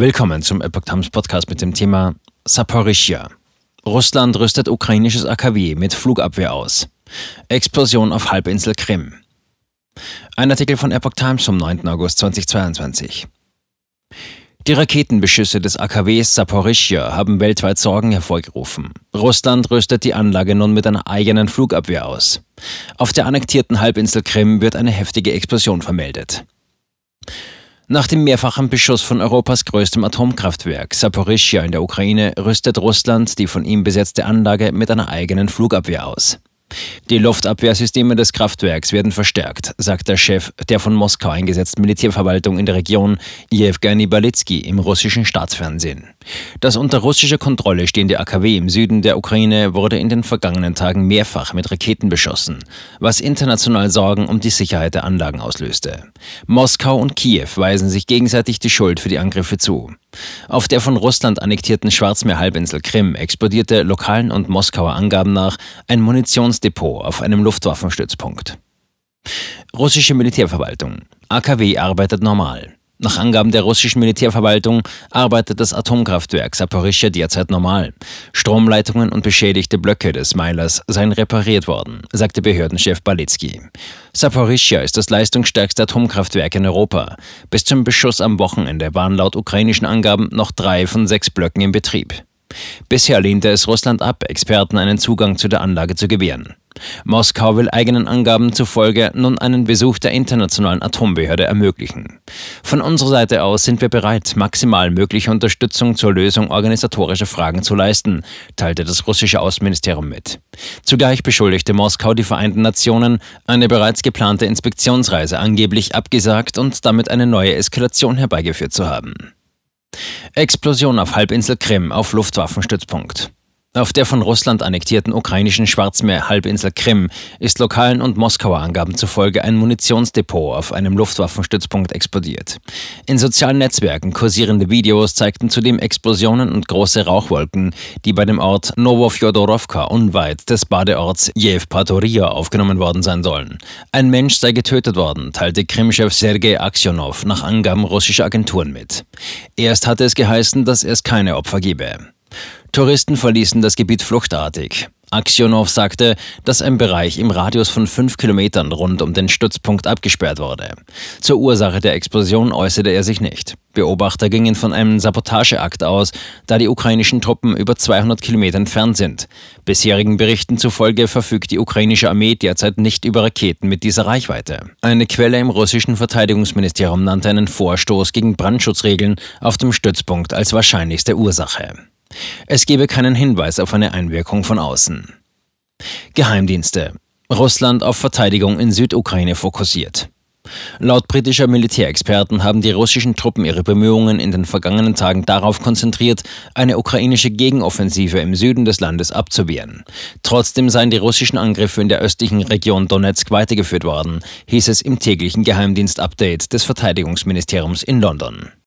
Willkommen zum Epoch Times Podcast mit dem Thema Saporischia. Russland rüstet ukrainisches AKW mit Flugabwehr aus. Explosion auf Halbinsel Krim. Ein Artikel von Epoch Times vom 9. August 2022. Die Raketenbeschüsse des AKWs Saporischia haben weltweit Sorgen hervorgerufen. Russland rüstet die Anlage nun mit einer eigenen Flugabwehr aus. Auf der annektierten Halbinsel Krim wird eine heftige Explosion vermeldet. Nach dem mehrfachen Beschuss von Europas größtem Atomkraftwerk Saporischia in der Ukraine rüstet Russland die von ihm besetzte Anlage mit einer eigenen Flugabwehr aus. Die Luftabwehrsysteme des Kraftwerks werden verstärkt, sagt der Chef der von Moskau eingesetzten Militärverwaltung in der Region, Jewgeni Balitsky, im russischen Staatsfernsehen. Das unter russischer Kontrolle stehende AKW im Süden der Ukraine wurde in den vergangenen Tagen mehrfach mit Raketen beschossen, was international Sorgen um die Sicherheit der Anlagen auslöste. Moskau und Kiew weisen sich gegenseitig die Schuld für die Angriffe zu. Auf der von Russland annektierten Schwarzmeerhalbinsel Krim explodierte lokalen und Moskauer Angaben nach ein Munitionsdepot auf einem Luftwaffenstützpunkt. Russische Militärverwaltung. AKW arbeitet normal. Nach Angaben der russischen Militärverwaltung arbeitet das Atomkraftwerk Saporischschja derzeit normal. Stromleitungen und beschädigte Blöcke des Meilers seien repariert worden, sagte Behördenchef Balitsky. Saporischschja ist das leistungsstärkste Atomkraftwerk in Europa. Bis zum Beschuss am Wochenende waren laut ukrainischen Angaben noch drei von sechs Blöcken in Betrieb. Bisher lehnte es Russland ab, Experten einen Zugang zu der Anlage zu gewähren. Moskau will eigenen Angaben zufolge nun einen Besuch der Internationalen Atombehörde ermöglichen. Von unserer Seite aus sind wir bereit, maximal mögliche Unterstützung zur Lösung organisatorischer Fragen zu leisten, teilte das russische Außenministerium mit. Zugleich beschuldigte Moskau die Vereinten Nationen, eine bereits geplante Inspektionsreise angeblich abgesagt und damit eine neue Eskalation herbeigeführt zu haben. Explosion auf Halbinsel Krim auf Luftwaffenstützpunkt. Auf der von Russland annektierten ukrainischen Schwarzmeer-Halbinsel Krim ist lokalen und Moskauer Angaben zufolge ein Munitionsdepot auf einem Luftwaffenstützpunkt explodiert. In sozialen Netzwerken kursierende Videos zeigten zudem Explosionen und große Rauchwolken, die bei dem Ort Novofjodorowka unweit des Badeorts Jewpatoria aufgenommen worden sein sollen. Ein Mensch sei getötet worden, teilte Krimchef Sergei Aksionov nach Angaben russischer Agenturen mit. Erst hatte es geheißen, dass es keine Opfer gebe. Touristen verließen das Gebiet fluchtartig. Aksionov sagte, dass ein Bereich im Radius von fünf Kilometern rund um den Stützpunkt abgesperrt wurde. Zur Ursache der Explosion äußerte er sich nicht. Beobachter gingen von einem Sabotageakt aus, da die ukrainischen Truppen über 200 Kilometer entfernt sind. Bisherigen Berichten zufolge verfügt die ukrainische Armee derzeit nicht über Raketen mit dieser Reichweite. Eine Quelle im russischen Verteidigungsministerium nannte einen Vorstoß gegen Brandschutzregeln auf dem Stützpunkt als wahrscheinlichste Ursache. Es gebe keinen Hinweis auf eine Einwirkung von außen. Geheimdienste. Russland auf Verteidigung in Südukraine fokussiert. Laut britischer Militärexperten haben die russischen Truppen ihre Bemühungen in den vergangenen Tagen darauf konzentriert, eine ukrainische Gegenoffensive im Süden des Landes abzuwehren. Trotzdem seien die russischen Angriffe in der östlichen Region Donetsk weitergeführt worden, hieß es im täglichen Geheimdienst-Update des Verteidigungsministeriums in London.